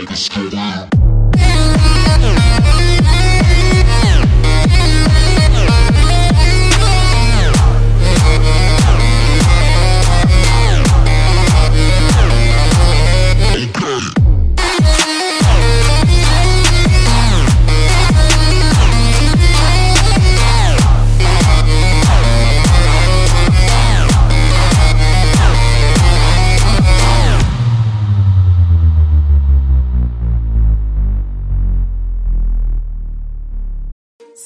Take a screw down.